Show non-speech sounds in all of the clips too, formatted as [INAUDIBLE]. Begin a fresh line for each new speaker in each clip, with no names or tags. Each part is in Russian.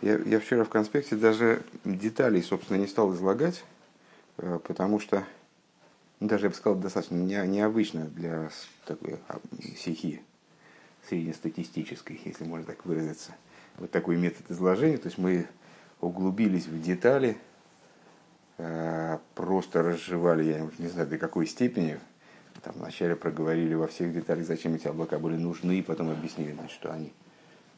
Я, я вчера в конспекте даже деталей, собственно, не стал излагать, э, потому что, ну, даже я бы сказал, достаточно не, необычно для такой а, стихи среднестатистической, если можно так выразиться. Вот такой метод изложения. То есть мы углубились в детали, э, просто разжевали, я не знаю до какой степени, там вначале проговорили во всех деталях, зачем эти облака были нужны, и потом объяснили, значит, что они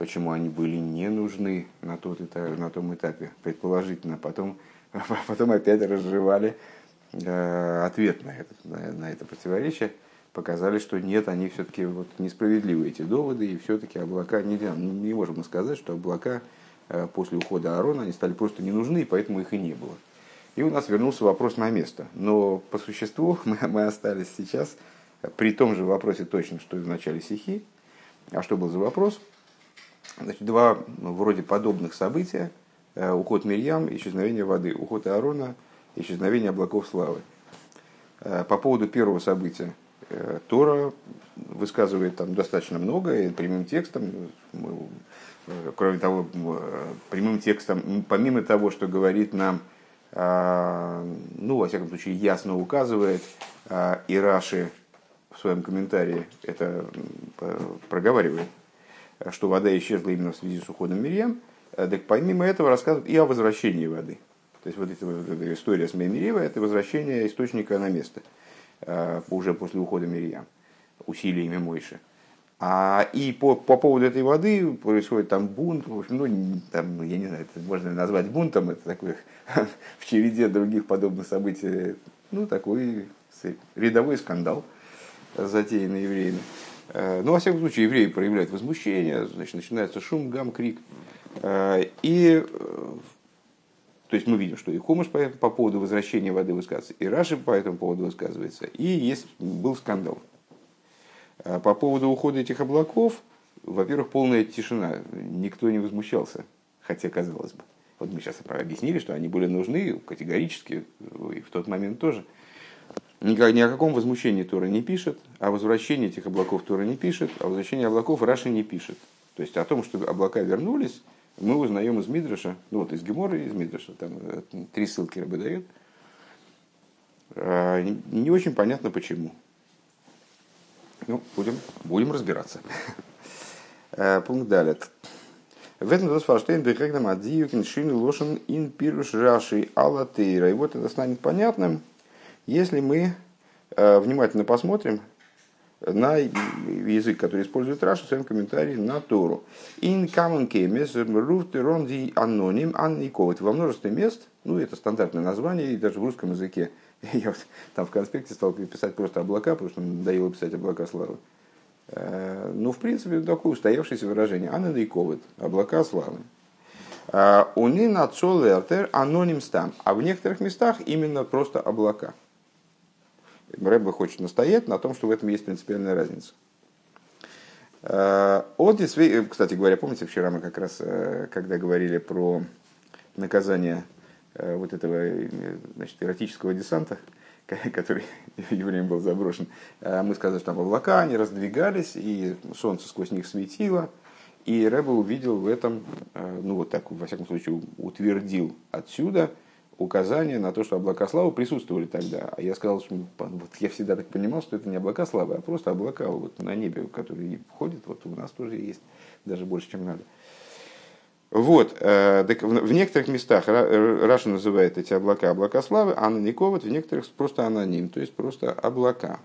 почему они были не нужны на, тот этап, на том этапе, предположительно. Потом, [LAUGHS] потом опять разжевали э, ответ на это, на, на это противоречие, показали, что нет, они все-таки вот несправедливы, эти доводы, и все-таки облака, не, не можем сказать, что облака э, после ухода Аарона, они стали просто не нужны, и поэтому их и не было. И у нас вернулся вопрос на место. Но по существу [LAUGHS] мы, мы остались сейчас при том же вопросе точно, что и в начале стихи. А что был за вопрос? Значит, два ну, вроде подобных события. Э, уход Мирьям, исчезновение воды. Уход Аарона, исчезновение облаков славы. Э, по поводу первого события. Э, Тора высказывает там достаточно много, и прямым текстом, кроме того, прямым текстом, помимо того, что говорит нам, ну, во всяком случае, ясно указывает, и Раши в своем комментарии это проговаривает, что вода исчезла именно в связи с уходом Мирьям, э, так помимо этого рассказывают и о возвращении воды. То есть вот эта, вот эта история с Мемирева – это возвращение источника на место э, уже после ухода Мирьям, усилиями Мойши. А, и по, по поводу этой воды происходит там бунт, в общем, ну, там, я не знаю, это можно назвать бунтом, это такой [LAUGHS] в череде других подобных событий, ну, такой рядовой скандал, затеянный евреями. Э, ну, во всяком случае, евреи проявляют возмущение, значит, начинается шум, гам, крик. Э, и э, то есть мы видим, что и Хумаш по, по поводу возвращения воды высказывается, и Раши по этому поводу высказывается, и есть, был скандал. По поводу ухода этих облаков, во-первых, полная тишина, никто не возмущался, хотя казалось бы. Вот мы сейчас объяснили, что они были нужны категорически, и в тот момент тоже – ни, ни о каком возмущении Тора не пишет, о возвращении этих облаков Тора не пишет, о возвращении облаков Раши не пишет. То есть о том, что облака вернулись, мы узнаем из Мидраша, ну вот из Гемора и из Мидраша, там э, три ссылки рыбы дает. А, не очень понятно почему. Ну, будем, будем разбираться. Э, пункт далее. В этом дос фарштейн бехегнам адию киншин лошен ин пируш раши алатейра. И вот это станет понятным, если мы э, внимательно посмотрим на язык, который использует Раша в своем комментарии на Тору. In common cases, ronди аноним анниковит. Во множестве мест, ну это стандартное название, и даже в русском языке, [LAUGHS] я вот там в конспекте стал писать просто облака, потому что надоело писать облака славы. Э, ну, в принципе, такое устоявшееся выражение. Анниковит, облака славы. Э, Уни на аноним стам. А в некоторых местах именно просто облака. Рэбе хочет настоять на том, что в этом есть принципиальная разница. Э, от кстати говоря, помните, вчера мы как раз, э, когда говорили про наказание э, вот этого значит, эротического десанта, который [LAUGHS] евреям был заброшен, мы сказали, что там облака, они раздвигались, и солнце сквозь них светило, и Рэбе увидел в этом, ну вот так, во всяком случае, утвердил отсюда – указание на то, что облака славы присутствовали тогда. А я сказал, что вот я всегда так понимал, что это не облака славы, а просто облака вот на небе, которые ходят, вот у нас тоже есть, даже больше, чем надо. Вот, э, так в некоторых местах Раша называет эти облака облака славы, а на Никовод в некоторых просто аноним, то есть просто облака.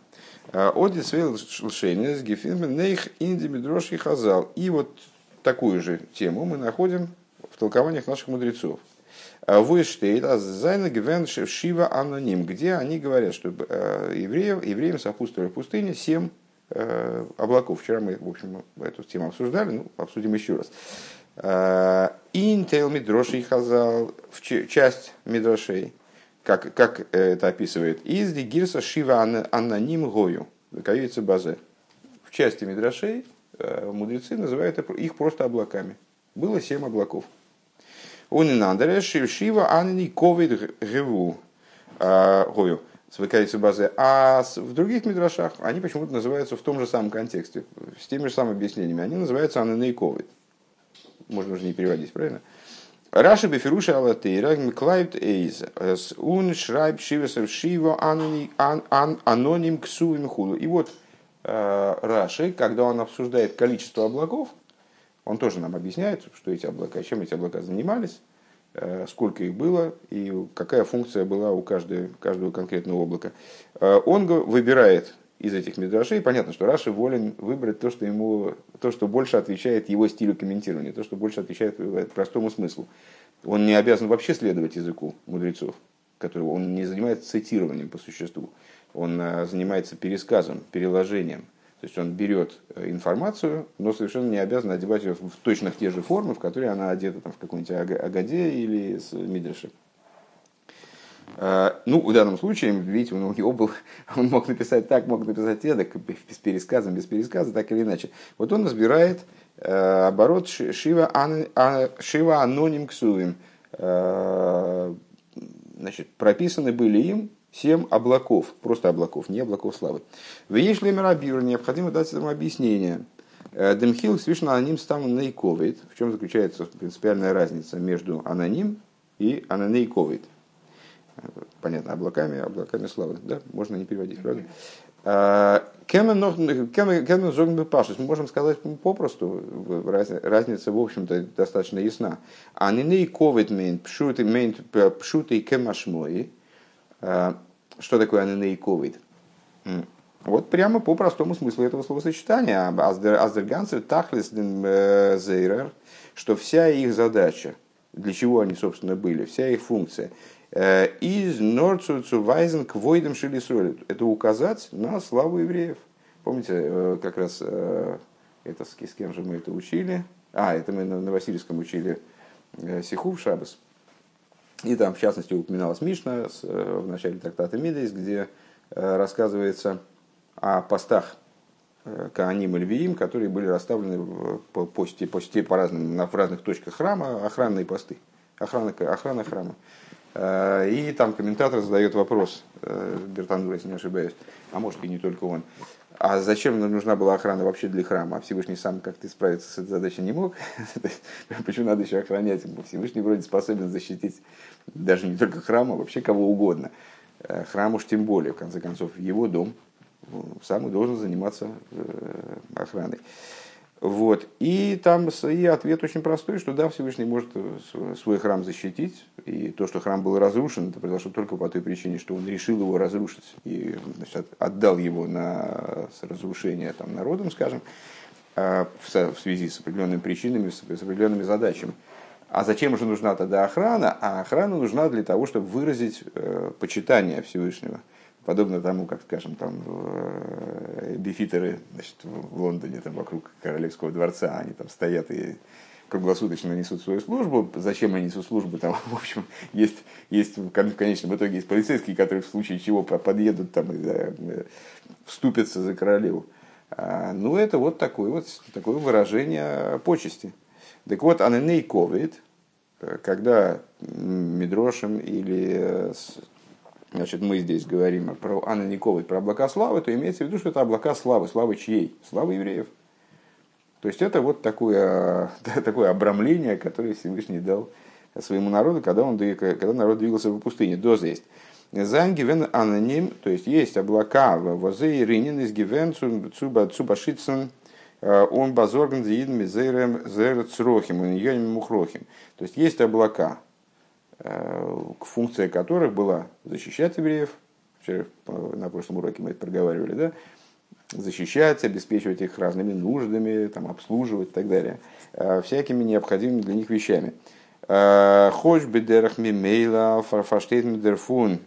Э, Одис Вейлшейнес Гефинмен Нейх Инди Медроши Хазал. И вот такую же тему мы находим в толкованиях наших мудрецов. Войштейт, а Зайна Гвен Шива Аноним, где они говорят, что э, евреев, евреям сопутствовали в пустыне семь э, облаков. Вчера мы, в общем, эту тему обсуждали, ну, обсудим еще раз. Э, Интел Мидрошей Хазал, часть Мидрошей, как, как это описывает, из Гирса Шива Аноним Гою, выковица базе. В части Мидрошей мудрецы называют их просто облаками. Было семь облаков. Он и надо Шива Анни Ковид Геву. Гою. Свыкается базы. А в других мидрашах они почему-то называются в том же самом контексте, с теми же самыми объяснениями. Они называются Анны Ковид. Можно уже не переводить, правильно? Раши бефируша алатейра клайбт эйз с ун шрайб шивесов шиво аноним ксувим хулу. И вот э, Раши, когда он обсуждает количество облаков, он тоже нам объясняет, что эти облака, чем эти облака занимались, э, сколько их было и какая функция была у каждого, каждого конкретного облака. Э, он выбирает из этих мидрашей, понятно, что Раши волен выбрать то, что, ему, то, что больше отвечает его стилю комментирования, то, что больше отвечает простому смыслу. Он не обязан вообще следовать языку мудрецов, которого он не занимается цитированием по существу. Он занимается пересказом, переложением. То есть он берет э, информацию, но совершенно не обязан одевать ее в точно в те же формы, в которые она одета там, в какой-нибудь Агаде или с Мидреше. А, ну, в данном случае, видите, у него был, [LAUGHS] он мог написать так, мог написать эдак, без пересказа, без пересказа, так или иначе. Вот он разбирает э, оборот Шива, ан, а, аноним ксувим. Э, значит, прописаны были им семь облаков, просто облаков, не облаков славы. В Ешлемерабир необходимо дать этому объяснение. Э, Демхил свишна аноним стам нейковит. В чем заключается принципиальная разница между аноним и анонейковит? понятно, облаками, облаками славы, да, можно не переводить, правда? А, Кемен зогн пашус, мы можем сказать попросту, разница, в общем-то, достаточно ясна. А не ковид мейн пшуты кемашмои. Что такое аниней ковид? Вот прямо по простому смыслу этого словосочетания. Аздергансер тахлис э, зейрер, что вся их задача, для чего они, собственно, были, вся их функция – Э, из Норцу Цувайзен к Войдам Шилисолит. Это указать на славу евреев. Помните, э, как раз это с, кем же мы это учили? А, это мы на Васильевском учили Сиху в Шабас. И там, в частности, упоминалась Мишна в начале трактата Мидейс, где рассказывается о постах Кааним и Львиим, которые были расставлены по, по, по, по разным, в разных точках храма, охранные посты, охрана, охрана храма. Э, и там комментатор задает вопрос, э, Бертандур, если не ошибаюсь, а может и не только он, а зачем нам нужна была охрана вообще для храма? А Всевышний сам как-то справиться с этой задачей не мог. [LAUGHS] Почему надо еще охранять? Всевышний вроде способен защитить даже не только храм, а вообще кого угодно. Э, храм уж тем более, в конце концов, его дом, сам и должен заниматься охраной. Вот. И там и ответ очень простой, что да, Всевышний может э, свой храм защитить. И то, что храм был разрушен, это произошло только по той причине, что он решил его разрушить и значит, отдал его на разрушение там, народом, скажем, а, в связи с определенными причинами, с определенными задачами. А зачем же нужна тогда охрана? А охрана нужна для того, чтобы выразить э, почитание Всевышнего – подобно тому, как, скажем, там э, бифитеры значит, в Лондоне там, вокруг Королевского дворца, они там стоят и круглосуточно несут свою службу. Зачем они несут службу? Там, в общем, есть, есть в конечном итоге есть полицейские, которые в случае чего подъедут там, и, да, вступятся за королеву. А, ну, это вот такое, вот такое выражение почести. Так вот, аненей ковид, когда Медрошем или значит, мы здесь говорим про Николай, про облака славы, то имеется в виду, что это облака славы. Славы чьей? Славы евреев. То есть это вот такое, [LAUGHS] такое обрамление, которое Всевышний дал своему народу, когда, он, когда народ двигался в пустыне. Доза есть. Зангивен аноним, то есть есть облака, возе и ринин из гивен цуба цубашицен, э, он базорган зиид мизерем зер црохим, мухрохим. То есть есть облака, функция которых была защищать евреев, вчера на прошлом уроке мы это проговаривали, да, защищать, обеспечивать их разными нуждами, там, обслуживать и так далее, э, всякими необходимыми для них вещами. Э, Хоч бедерах мимейла фарфаштейт мидерфун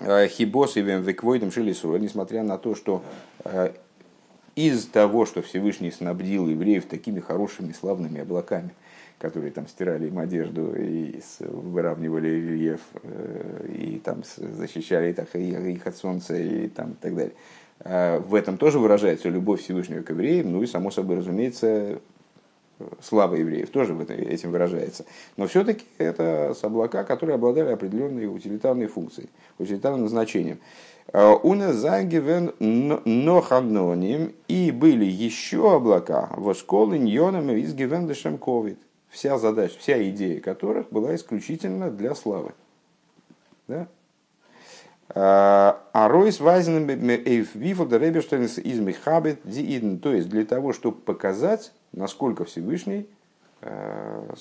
хибос и веквойдом шилису, несмотря на то, что из того, что Всевышний снабдил евреев такими хорошими славными облаками, которые там стирали им одежду и выравнивали рельеф, э, и там защищали их от солнца и там, и так далее. А в этом тоже выражается любовь Всевышнего к евреям, ну и, само собой, разумеется, слава евреев тоже в этом, этим выражается. Но все-таки это облака, которые обладали определенной утилитарной функцией, утилитарным значением. А Уна загивен ноханоним и были еще облака, восколы ньоном из гивендешем ковид вся задача, вся идея которых была исключительно для славы. Да? А Ройс Вайзен Вифода Реберштейнс из Михабет Дииден. То есть для того, чтобы показать, насколько Всевышний э,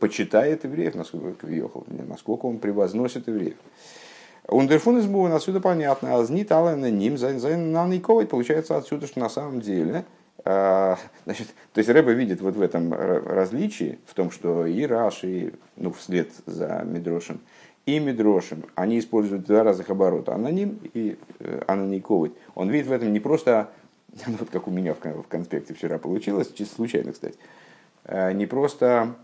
почитает евреев, насколько, насколько он превозносит евреев. Ундерфун из Буван отсюда понятно, а знит на ним за получается отсюда, что на самом деле Значит, то есть Рэба видит вот в этом различии, в том, что и Раши, ну, вслед за Медрошем, и Мидрошим, они используют два разных оборота, аноним и э, анониковый. Он видит в этом не просто, ну, [LAUGHS] вот как у меня в конспекте вчера получилось, чисто случайно, кстати, э, не просто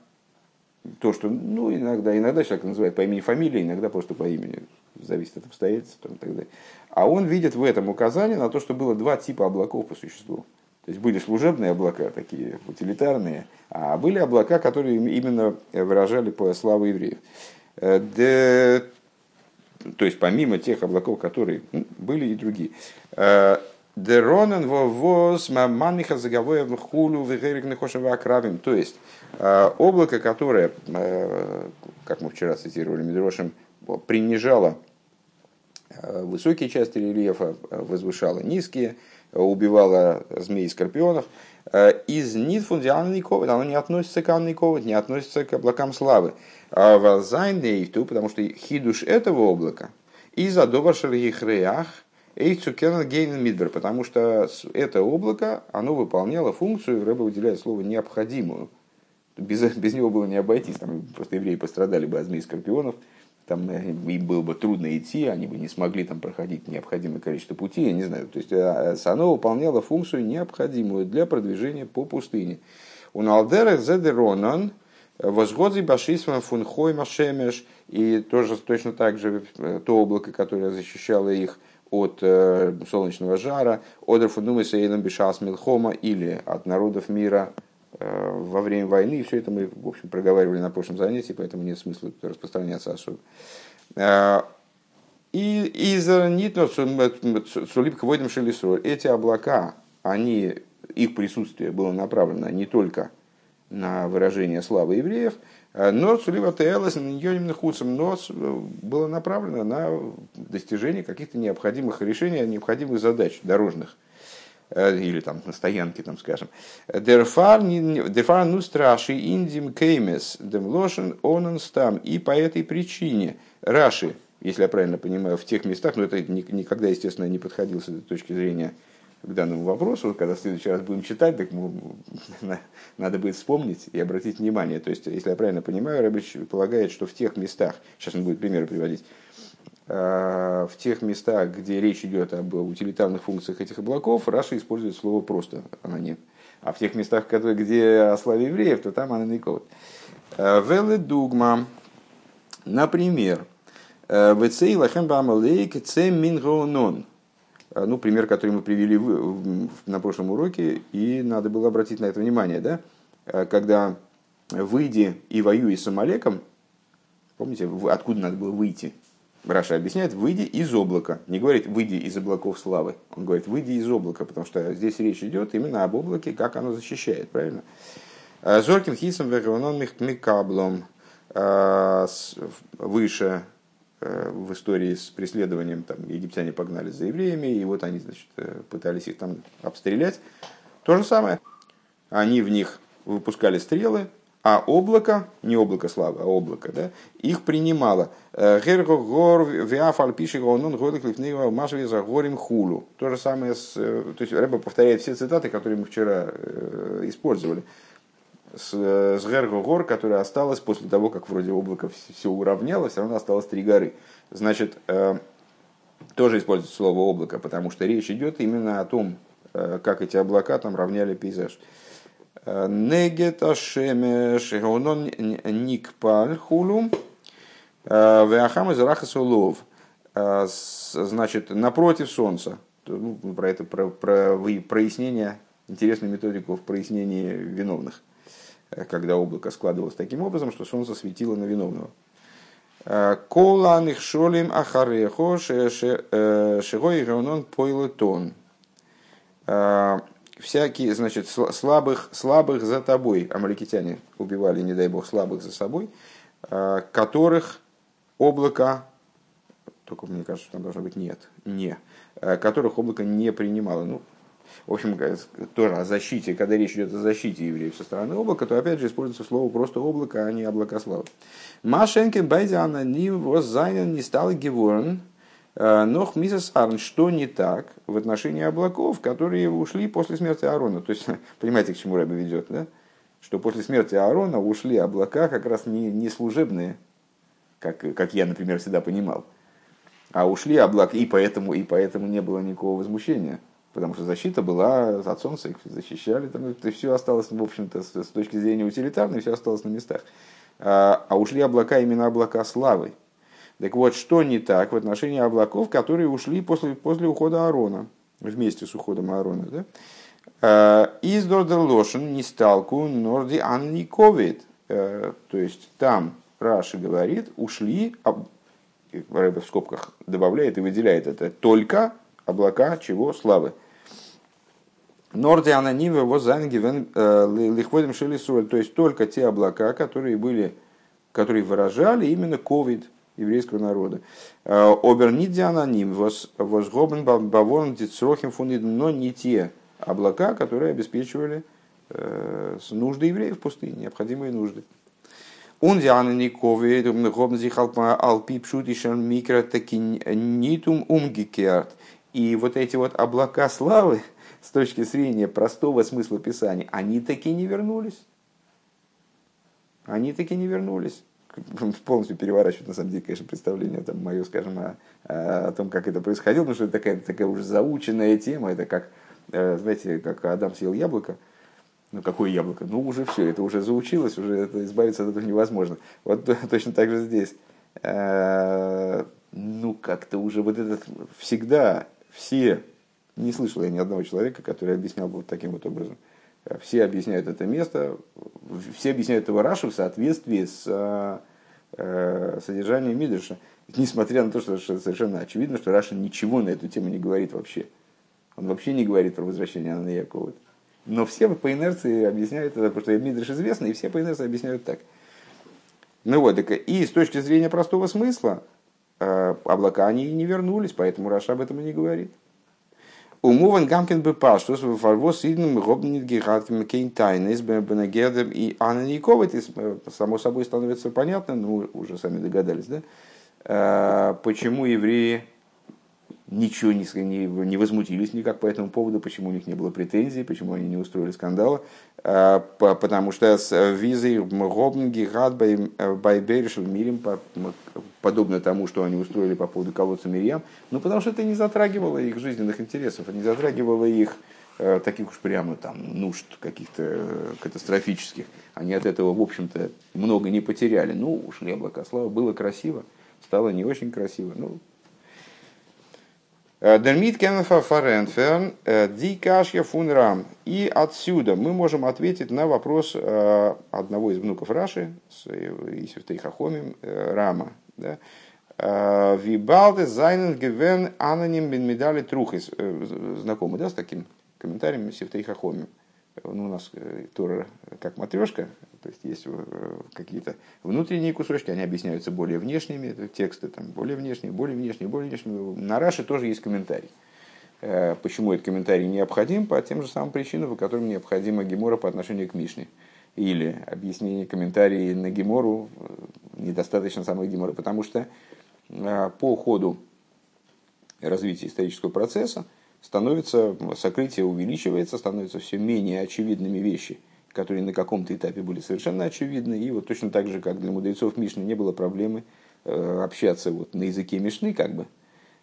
то, что, ну, иногда, иногда человек называет по имени фамилии, иногда просто по имени, зависит от обстоятельств и так далее. А он видит в этом указание на то, что было два типа облаков по существу. То есть были служебные облака, такие утилитарные, а были облака, которые именно выражали по славу евреев. Э, де, то есть помимо тех облаков, которые ну, были и другие. Э, Деронен воз маманиха заговоя в хулу в акравим. То есть э, облако, которое, как мы вчера цитировали Медрошем, принижало высокие части рельефа, возвышало низкие, убивало змей и скорпионов. Из нитфундианной оно не относится к Анной не относится к облакам славы. А Вазайн Нейфту, потому что хидуш этого облака, и задовашер Ехреях, Эйцукерн Гейн Мидбер, потому что это облако, оно выполняло функцию, Рэба выделяет слово необходимую. Без, без него было не обойтись, там просто евреи пострадали бы от змей скорпионов, там э, им было бы трудно идти, они бы не смогли там проходить необходимое количество путей, я не знаю. То есть э, оно выполняло функцию необходимую для продвижения по пустыне. У Налдера Зедеронан – Возгодзи башисма фунхой машемеш, и тоже точно так же э, то облако, которое защищало их от э, солнечного жара, одер фунумиса и бешас милхома, или от народов мира э, во время войны. И все это мы, в общем, проговаривали на прошлом занятии, поэтому нет смысла распространяться особо. И из Нитно Сулип Хвойдем Шелисроль, эти облака, они, их присутствие было направлено не только на выражение славы евреев, э, но Сулива Теэлас Худсом но было направлено на достижение каких-то необходимых решений, необходимых задач дорожных э, или там на стоянке, там, скажем. Дерфар ну страши индим кеймес демлошен онен стам. И по этой причине Раши, если я правильно понимаю, в тех местах, но это никогда, естественно, не подходил с этой точки зрения к данному вопросу, когда в следующий раз будем читать, так надо будет вспомнить и обратить внимание. То есть, если я правильно понимаю, Рабич полагает, что в тех местах, сейчас он будет примеры приводить, в тех местах, где речь идет об утилитарных функциях этих облаков, Раша использует слово просто аноним. А в тех местах, где о славе евреев, то там аноникот. А, Веле дугма. Например, Вецей лахем бамалейк це мингонон. Ну, пример, который мы привели на прошлом уроке, и надо было обратить на это внимание, да? Когда выйди и воюй с Амалеком, помните, откуда надо было выйти? Раша объясняет, выйди из облака. Не говорит, выйди из облаков славы. Он говорит, выйди из облака, потому что здесь речь идет именно об облаке, как оно защищает, правильно? А, Зоркин хисом вегаванон микаблом выше Э, в истории с преследованием, там, египтяне погнали за евреями, и вот они значит, э, пытались их там обстрелять. То же самое. Они в них выпускали стрелы, а облако, не облако славы, а облако, да, их принимало. Э, хулу. То же самое с... То есть Рэба повторяет все цитаты, которые мы вчера использовали с, с Гергогор, которая осталась после того, как вроде облако все уравнялось, все равно осталось три горы. Значит, э, тоже используется слово облако, потому что речь идет именно о том, э, как эти облака там равняли пейзаж. Э, Негета шемеш геонон никпаль хулу веахам из рахасулов. Значит, напротив солнца. Ну, про это про, про прояснение, интересную методику в прояснении виновных – когда облако складывалось таким образом, что солнце светило на виновного. Коланых шолим ахарехо шигой геонон пойлетон. Всякие, значит, слабых, слабых за тобой, амаликитяне убивали, не дай бог, слабых за собой, э, которых облако, только мне кажется, там должно быть нет, не, э, которых облако не принимало. Ну, в общем, тоже о защите, когда речь идет о защите евреев со стороны облака, то опять же используется слово просто облако, а не облака славы. Машенкен байдиана не воззайнен не стал геворн, э, Нох Мисас Арн, что не так в отношении облаков, которые ушли после смерти Аарона? То есть, [LAUGHS] понимаете, к чему Рэбе ведет, да? Что после смерти Аарона ушли облака как раз не, не служебные, как, как я, например, всегда понимал, а ушли облака, и поэтому, и поэтому не было никакого возмущения потому что защита была от солнца, их защищали, там, это все осталось, в общем-то, с, с точки зрения утилитарной, все осталось на местах. А, а ушли облака именно облака славы. Так вот, что не так в отношении облаков, которые ушли после, после ухода Аарона, вместе с уходом Аарона, да? А, из Дордер Лошен не сталку Норди Анни Ковид. А, то есть там Раши говорит, ушли, в скобках добавляет и выделяет это только облака чего? Славы. Норди анонивы его зангивен э, лихводим шелисуэль, то есть только те облака, которые были, которые выражали именно ковид еврейского народа. Э, Обернидзи аноним возгобен баворн дицрохим фунид, но не те облака, которые обеспечивали э, нужды евреев в пустыне, необходимые нужды. Он не ковид, гобн sich алпи пшутишен микро таки нитум умгекерт. И вот эти вот облака славы, с точки зрения простого смысла Писания, они таки не вернулись. Они таки не вернулись. Полностью переворачивают, на самом деле, конечно, представление там, мое, скажем, о, о том, как это происходило, потому что это такая, такая уже заученная тема, это как, э, знаете, как Адам съел яблоко, ну какое яблоко? Ну уже все, это уже заучилось, уже это, избавиться от этого невозможно. Вот [LAUGHS] точно так же здесь. Э, ну как-то уже вот этот всегда все не слышал я ни одного человека, который объяснял бы вот таким вот образом. Все объясняют это место, все объясняют его Рашу в соответствии с э, содержанием Мидриша. Несмотря на то, что совершенно очевидно, что Раша ничего на эту тему не говорит вообще. Он вообще не говорит про возвращение Анны Якова. Но все по инерции объясняют это, потому что Мидриш известно, и все по инерции объясняют так. Ну вот, и с точки зрения простого смысла, э, облака они не вернулись, поэтому Раша об этом и не говорит. Умован гамкин бы паштус, фарвос идным гобнит гератким кейн тайнес бенагедем и ананиковый, само собой становится понятно, ну, уже сами догадались, да, э, почему евреи ничего не, не, не возмутились никак по этому поводу, почему у них не было претензий, почему они не устроили скандала, а, потому что с визой Гобнги Гад Байберишел Мирим, подобно тому, что они устроили по поводу колодца Мирьям, ну потому что это не затрагивало их жизненных интересов, не затрагивало их э, таких уж прямо там нужд каких-то э, катастрофических. Они от этого, в общем-то, много не потеряли. Ну, ушли облака слава, было красиво, стало не очень красиво. Ну, Э, Дермит кенфа фаренферн э, ди кашья фунрам. И отсюда мы можем ответить на вопрос э, одного из внуков Раши, Исифтей Хахомим, Рама. Да? Вибалде зайнен гевен аноним бен медали трухис. Знакомый, да, с таким комментарием Сифтей Хахомим ну, у нас э, Тора как матрешка, то есть есть э, какие-то внутренние кусочки, они объясняются более внешними, тексты там более внешние, более внешние, более внешние. На Раше тоже есть комментарий. Э, почему этот комментарий необходим? По тем же самым причинам, по которым необходима Гемора по отношению к Мишне. Или объяснение комментарий на Гемору недостаточно самой Геморы, потому что по ходу развития исторического процесса становится, сокрытие увеличивается, становятся все менее очевидными вещи, которые на каком-то этапе были совершенно очевидны. И вот точно так же, как для мудрецов Мишны не было проблемы э, общаться вот на языке Мишны, как бы,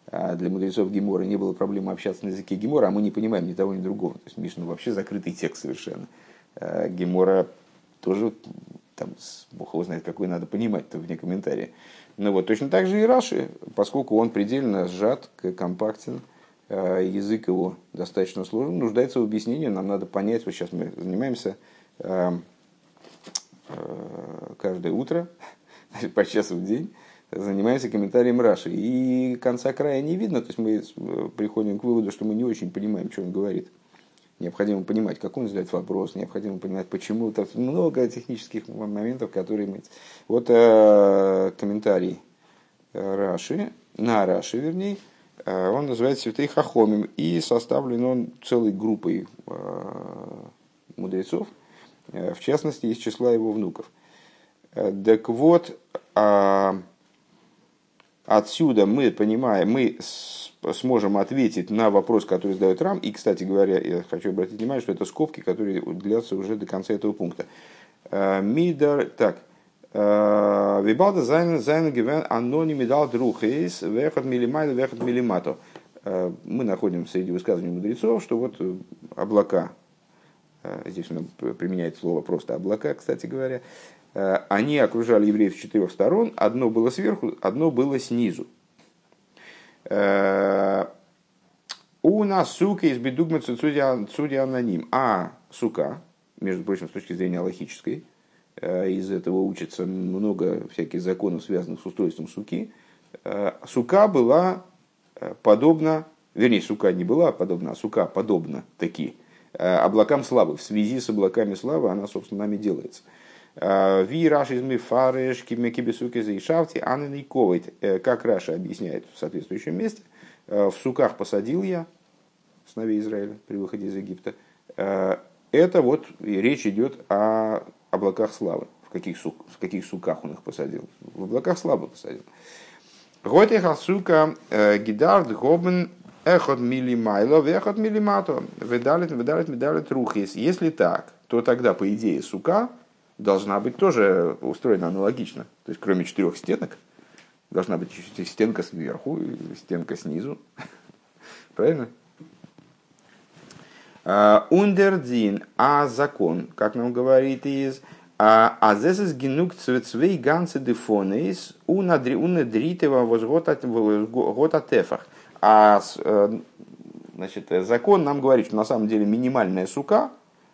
а для мудрецов Гемора не было проблемы общаться на языке Гемора, а мы не понимаем ни того, ни другого. То есть Мишна вообще закрытый текст совершенно. А Гемора тоже, там, бог его знает, какой надо понимать-то вне комментария. Ну вот точно так же и Раши, поскольку он предельно сжат, компактен, Э, язык его достаточно сложный, нуждается в объяснении, нам надо понять, вот сейчас мы занимаемся э, э, каждое утро, [LAUGHS] по часу в день, занимаемся комментарием Раши. И конца края не видно, то есть мы приходим к выводу, что мы не очень понимаем, что он говорит. необходимо понимать, как он задает вопрос, необходимо понимать, почему. Там много технических моментов, которые мы... Вот э, комментарий Раши, на Раши, вернее, э, он называется «Святый Хахомим», и составлен он целой группой э, мудрецов, э, в частности, из числа его внуков. Так вот, а, отсюда мы понимаем, мы сможем ответить на вопрос, который задает Рам. И, кстати говоря, я хочу обратить внимание, что это скобки, которые длятся уже до конца этого пункта. Мидар, так, Вибалда зайн зайн гивен анони медал друхейс вехат милимайда вехат милимато. Мы находим среди высказываний мудрецов, что вот облака, здесь он применяет слово просто облака, кстати говоря, они окружали евреев с четырех сторон, одно было сверху, одно было снизу. У нас сука из бедугма судья аноним. А сука, между прочим, с точки зрения логической, Э, из этого учится много всяких законов, связанных с устройством суки. Э, сука была э, подобна, вернее, сука не была подобна, а сука подобна таки облакам славы. В связи с облаками славы она, собственно, нами делается. Ви Раши из Мифареш, Кибесуки за Ишавти, Анны Как Раша объясняет в соответствующем месте, в суках посадил я, сыновей Израиля при выходе из Египта. Это вот речь идет о облаках славы. В каких, сук, в каких суках он их посадил? В облаках славы посадил. Готеха сука э, гидард гобен эхот милимайло вехот милимато. Выдалит, выдалит, выдалит рухис. Если так, то тогда, по идее, сука должна быть тоже устроена аналогично. То есть, кроме четырех стенок, должна быть стенка сверху и стенка снизу. [LAUGHS] Правильно? Э, ундердин, а закон, как нам говорит из а здесь из генук цвей ганцы дефонейс у надритого возгота тефах. А э, значит, закон нам говорит, что на самом деле минимальная сука,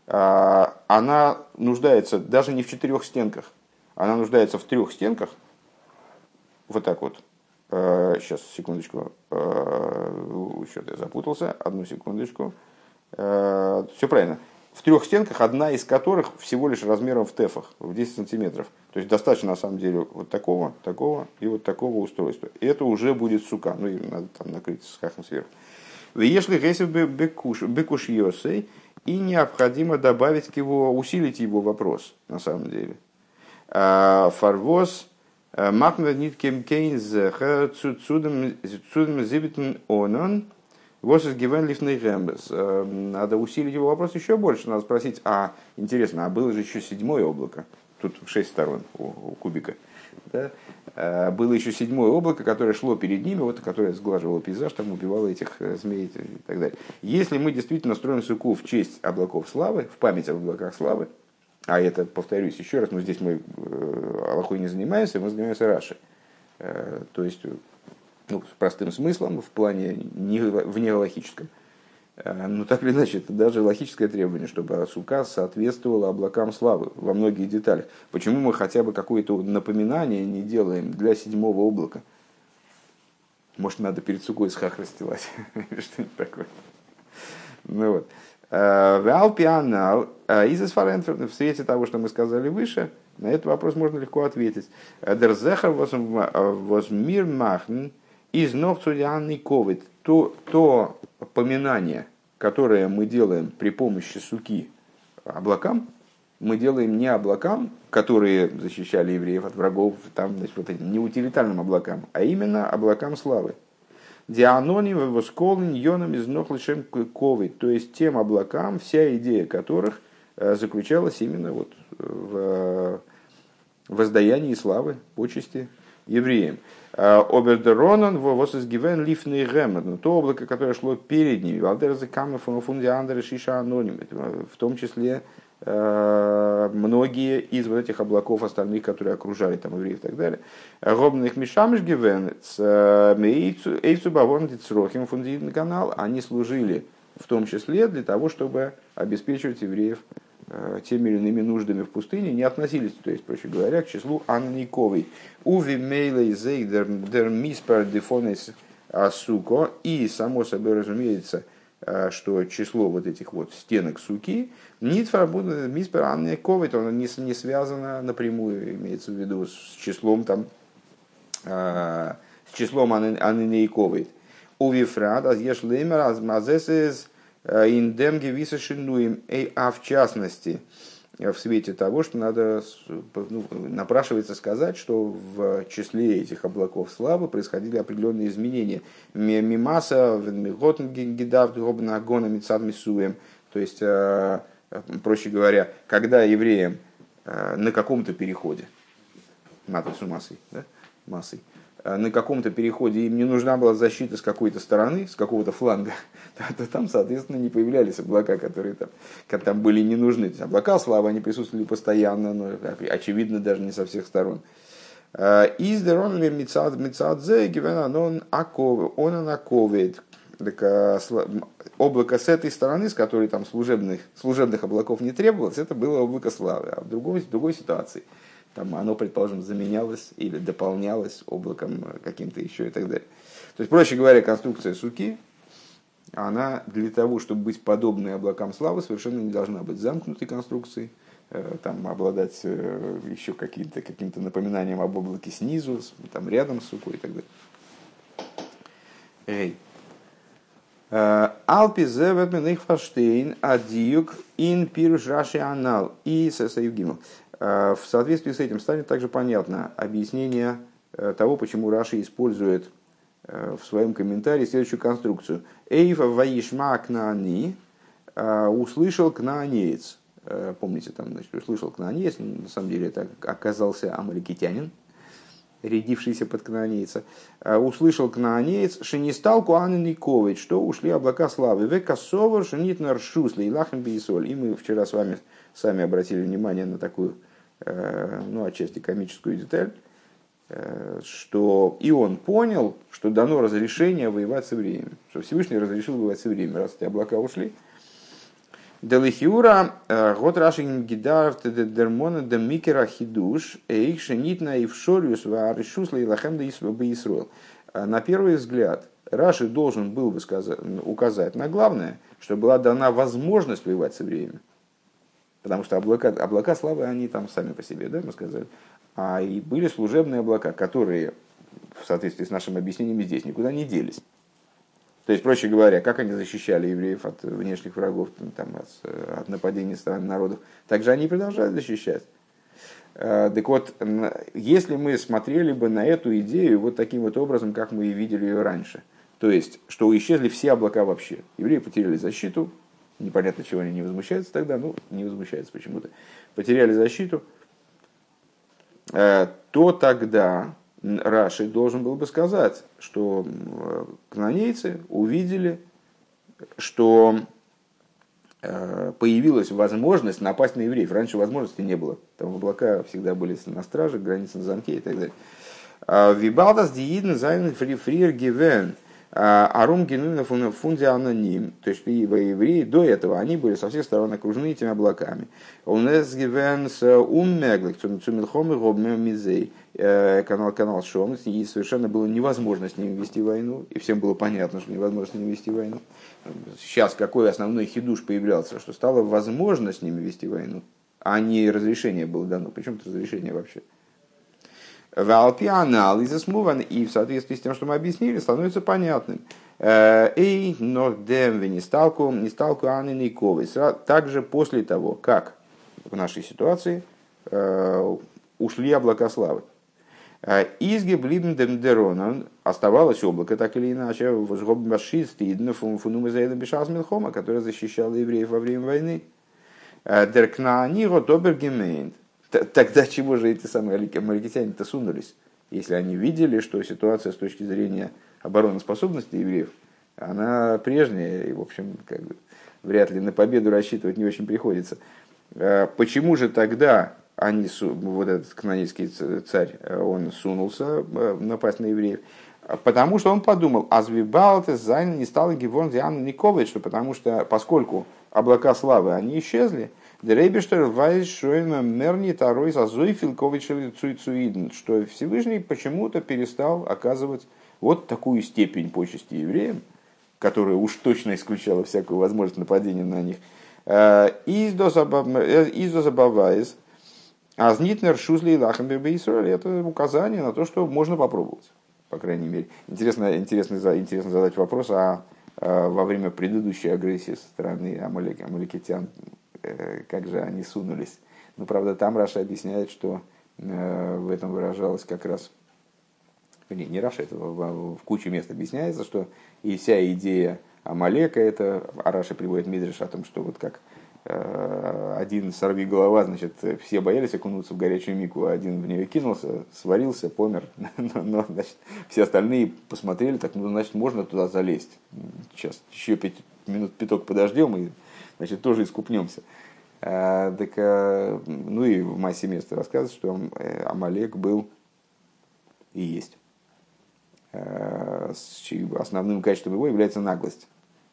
э, она нуждается даже не в четырех стенках, она нуждается в трех стенках. Вот так вот. Сейчас, секундочку. Что-то я запутался. Одну секундочку. Э, Все правильно. В трех стенках, одна из которых всего лишь размером в тефах, в 10 сантиметров. То есть достаточно на самом деле вот такого, такого и вот такого устройства. И это уже будет сука. Ну и надо там накрыть с хахом сверху. Если гесев бекуш йосей, и необходимо добавить к его, усилить его вопрос, на самом деле. Э, фарвоз э, махмед ниткем кейнз цудем зибитн онон – Восис гивен лифный гембес. Э, надо усилить его вопрос еще больше. Надо спросить, а интересно, а было же еще седьмое облако? Тут шесть сторон у, у кубика. Да? Э, было еще седьмое облако, которое шло перед ними, вот, которое сглаживало пейзаж, там убивало этих э, змей и так далее. Если мы действительно строим суку в честь облаков славы, в память об облаках славы, а это, повторюсь еще раз, но здесь мы Аллахой не занимаемся, мы занимаемся Раши. То есть ну, с простым смыслом, в плане не, вне логическом. Э, но так или иначе, это даже логическое требование, чтобы сука соответствовала облакам славы во многих деталях. Почему мы хотя бы какое-то напоминание не делаем для седьмого облака? Может, надо перед сукой схах расстилать [LAUGHS] что-нибудь такое. Ну вот. Э, из в свете того, что мы сказали выше, на этот вопрос можно легко ответить. Дерзехар возмир махн, из Новцудианный ковид, то, то поминание, которое мы делаем при помощи суки облакам, мы делаем не облакам, которые защищали евреев от врагов, там, значит, вот этим неутилитарным облакам, а именно облакам славы. Дианоним восколын йоном из нохлышем ковид, то есть тем облакам, вся идея которых э, заключалась именно вот в воздаянии славы, почести евреям. Обердеронан восизгивен лифный гемер. То облако, которое шло перед ними. Валдерзы камы фунди андеры шиша аноним. В том числе э, многие из вот этих облаков остальных, которые окружали там евреев и так далее. Робных мишамиш гивен эйцу бавон дицрохим фундин канал. Они служили в том числе для того, чтобы обеспечивать евреев Э, теми или иными нуждами в пустыне не относились, то есть, проще говоря, к числу анниковой. Уви мейлей зейдер дер миспер дефонес асуко. И, само собой разумеется, что число вот этих вот стенок суки, миспер Анне Ковит, оно не, не связано напрямую, имеется в виду с числом там, с числом Анне Ковит. Увифрад, аз еш леймер, аз мазесес индем гевисашинуем, а в частности, в свете того, что надо, ну, напрашивается сказать, что в числе этих облаков славы происходили определенные изменения. Мимаса, гидав, гона, мицад, мисуем. То есть, э, проще говоря, когда евреям э, на каком-то переходе, матрицу массой, да, массой, Э, на каком-то переходе им не нужна была защита с какой-то стороны, с какого-то фланга, [LAUGHS] то там, соответственно, не появлялись облака, которые там, там были не нужны. То есть облака славы, они присутствовали постоянно, но, очевидно, даже не со всех сторон. Э, из деронли мицадзе гивена он анаковит. Так, э, облако с этой стороны, с которой там служебных, служебных облаков не требовалось, это было облако славы. А в другой, в другой ситуации – там оно, предположим, заменялось или дополнялось облаком каким-то еще и так далее. То есть, проще говоря, конструкция суки, она для того, чтобы быть подобной облакам славы, совершенно не должна быть замкнутой конструкцией, э, там, обладать э, еще каким-то каким напоминанием об облаке снизу, там, рядом с сукой и так далее. Эй. Э, Алпи зевет фаштейн адиюк ин пируш раши анал и сесаюгимал. Э, в соответствии с этим станет также понятно объяснение э, того, почему Раши использует э, в своем комментарии следующую конструкцию. Эйва ваишма кнаани услышал кнаанеец. Помните, там, значит, услышал кнаанеец, на самом деле это оказался амаликитянин, рядившийся под кнаанейца. Услышал кнаанеец, шенистал куанникович, что ушли облака славы. Векасовар шусли и лахем И мы вчера с вами сами обратили внимание на такую ну, отчасти комическую деталь, э, что и он понял, что дано разрешение воевать с евреями, что Всевышний разрешил воевать с евреями, раз эти облака ушли. Делихиура, э, год рашин гидар дермона да микера хидуш, эйх шенитна и в шориус вааришусла и лахем да исруэл. На первый взгляд, Раши должен был бы указать на главное, что была дана возможность воевать с евреями. Потому что облака, облака славы, они там сами по себе, да, мы сказали. А и были служебные облака, которые в соответствии с нашими объяснениями здесь никуда не делись. То есть, проще говоря, как они защищали евреев от внешних врагов, там, от, от нападений стран народов, также они продолжают защищать. Э, так вот, если мы смотрели бы на эту идею вот таким вот образом, как мы и видели ее раньше, то есть, что исчезли все облака вообще, евреи потеряли защиту, непонятно, чего они не возмущаются тогда, ну, не возмущаются почему-то, потеряли защиту, э, то тогда Раши должен был бы сказать, что кнонейцы увидели, что э, появилась возможность напасть на евреев. Раньше возможности не было. Там облака всегда были на страже, границы на замке и так далее. А Вибалдас дииден зайн фриер гивен – Арум генуина фунди аноним. То есть евреи до этого, они были со всех сторон окружены этими облаками. Он гивенс уммеглик, цумилхом и мизей. Э, канал, канал Шом, и совершенно было невозможно с ними вести войну, и всем было понятно, что невозможно с ними вести войну. Сейчас какой основной хидуш появлялся, что стало возможно с ними вести войну, а не разрешение было дано. Причем это разрешение вообще? Валпи анализа смуван, и в соответствии с тем, что мы объяснили, становится понятным. Э, эй, но дем не сталку, не сталку анны Также после того, как в нашей ситуации э, ушли облака славы. Э, Изги блибн дем деронан оставалось облако, так или иначе, возгоббашистидно фунум из бешас милхома, которое защищало евреев во время войны. Деркна ниго добергемейнт Тогда чего же эти самые амаликитяне-то сунулись, если они видели, что ситуация с точки зрения обороноспособности евреев, она прежняя, и, в общем, как бы, вряд ли на победу рассчитывать не очень приходится. А почему же тогда они, вот этот канонийский царь, он сунулся э, напасть на евреев? Потому что он подумал, азвибалте зайн не стал Гивон Диана Никович, потому что, поскольку облака славы, они исчезли, Дрейбештер вайс шойна мерни тарой зазой филкович цуицуиден, что Всевышний почему-то перестал оказывать вот такую степень почести евреям, которая уж точно исключала всякую возможность нападения на них. Издозабавайз, а знитнер шузли и лахамбербе это указание на то, что можно попробовать, по крайней мере. Интересно, интересно, интересно задать вопрос, а, а во время предыдущей агрессии со стороны амалек, амалекитян, э, как же они сунулись? Ну, правда, там Раши объясняет, что э, в этом выражалось как раз не, не Раши, это в, куче мест объясняется, что и вся идея Амалека, это Раши приводит Мидраш о том, что вот как один сорви голова, значит, все боялись окунуться в горячую мику, а один в нее кинулся, сварился, помер. [LAUGHS] но, но значит, все остальные посмотрели, так, ну, значит, можно туда залезть. Сейчас еще пять минут пяток подождем и, значит, тоже искупнемся. А, так, а, ну и в массе места рассказывает, что Амалек был и есть Э, основным качеством его является наглость.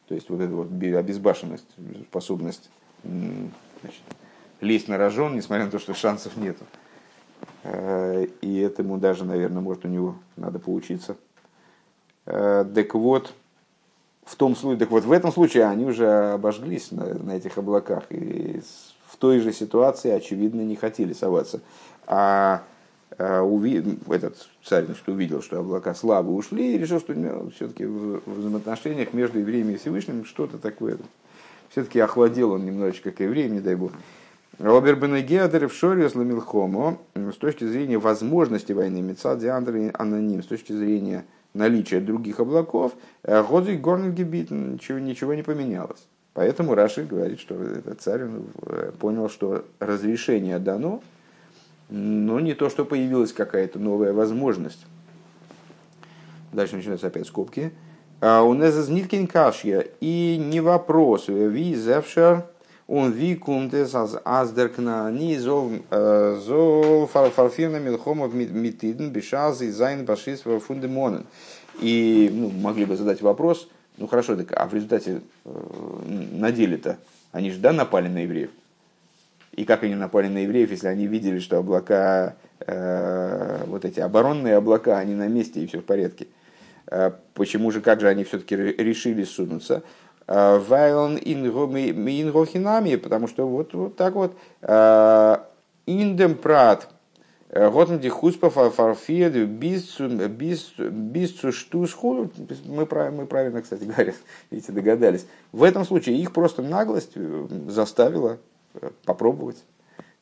То есть вот эта вот обезбашенность, способность значит, лезть на рожон, несмотря на то, что шансов нету. Э, и этому даже, наверное, может у него надо поучиться. Э, так вот, в том случае, так вот в этом случае они уже обожглись на, на этих облаках и в той же ситуации, очевидно, не хотели соваться. А а, этот царь значит, увидел, что облака слабо ушли, и решил, что ну, все-таки в взаимоотношениях между евреями и Всевышним что-то такое. Все-таки охладел он немножечко к евреям, не дай бог. Робер Бенегеадер в Шоре Хомо с точки зрения возможности войны Мецади Аноним, с точки зрения наличия других облаков, э, Годзик Горнгебит ничего, ничего не поменялось. Поэтому Раши говорит, что этот царь э, понял, что разрешение дано, но не то, что появилась какая-то новая возможность. Дальше начинаются опять скобки. А у нас Ниткин кашья и не вопрос. Ви зевшер он ви кумтес аз аздеркна ни зол э, зол фарфирна милхомов митиден бешаз и зайн башис фундемонен. И ну, могли бы задать вопрос, ну хорошо, так, а в результате э, на деле-то они же да напали на евреев? И как они напали на евреев, если они видели, что облака, э, вот эти оборонные облака, они на месте и все в порядке. Э, почему же, как же они все-таки решили сунуться? Э, Вайлон ингохинами, потому что вот, вот так вот. Э, Индем прат, Готен ди хуспа фарфед бисцу штусху. Мы правильно, кстати говоря, [LAUGHS] видите, догадались. В этом случае их просто наглость заставила попробовать,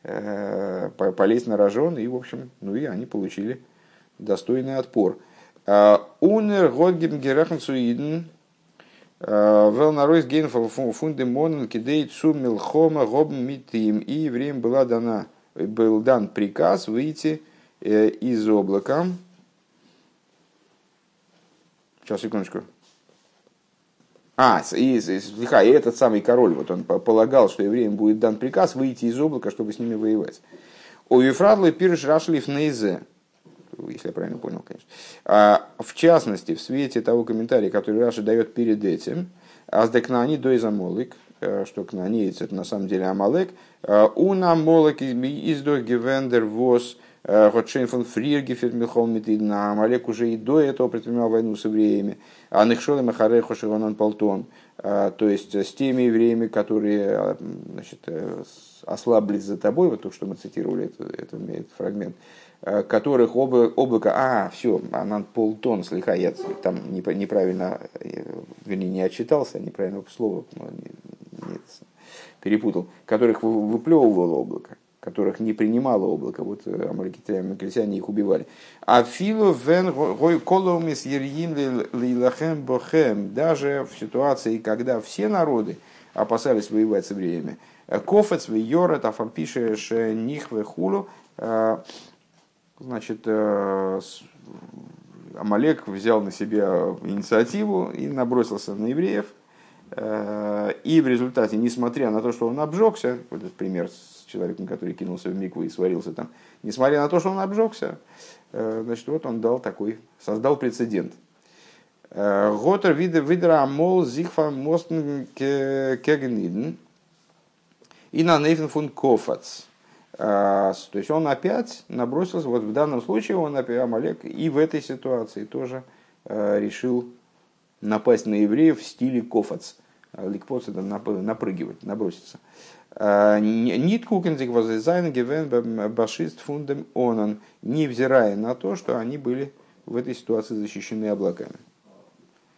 э, полезть на рожон, и, в общем, ну и они получили достойный отпор. А, Унер Годгем Герахен Суиден э, Велнаройс Гейн Фундемонен Кидей Цу Милхома Гоб Митим. И время была дана, был дан приказ выйти э, из облака. Сейчас, секундочку. А, и, и, и этот самый король, вот он полагал, что евреям будет дан приказ выйти из облака, чтобы с ними воевать. У Ефрадлы пирш рашлиф нейзе, если я правильно понял, конечно. А, в частности, в свете того комментария, который Раша дает перед этим, аздекнани до изамолик, э, что кнанеец это на самом деле амалек, э, у намолик из до гевендер вос Готшейн фон Фриргефер Милхолмитид на Амалек уже и до этого предпринимал войну с евреями. А Нехшолем Ахарехо Шиванан Полтон. То есть с теми евреями, которые значит, ослаблись за тобой, вот то, что мы цитировали, это, этот фрагмент, которых облако, облако а, все, Анан Полтон, слегка, я там неправильно, вернее, не отчитался, неправильно слово не, не, перепутал, которых выплевывало облако которых не принимало облако. Вот э, амаликитяне их убивали. А вен коломис ерьим лилахем бохем. Даже в ситуации, когда все народы опасались воевать с евреями. Кофец, йорет, афампишеш, нихве хулу. Э, значит, э, Амалек взял на себя инициативу и набросился на евреев. И в результате, несмотря на то, что он обжегся, вот этот пример человеком, который кинулся в микву и сварился там, несмотря на то, что он обжегся, э, значит, вот он дал такой, создал прецедент. Э, Готер видера мол зихфа мостен кегниден и на нейфен фун кофац. Э, то есть он опять набросился, вот в данном случае он опять Амалек и в этой ситуации тоже решил напасть на евреев в стиле кофац. Ликпоц это напрыгивать, наброситься. Нит кукензик воззайн гевен башист фундем онан, невзирая на то, что они были в этой ситуации защищены облаками.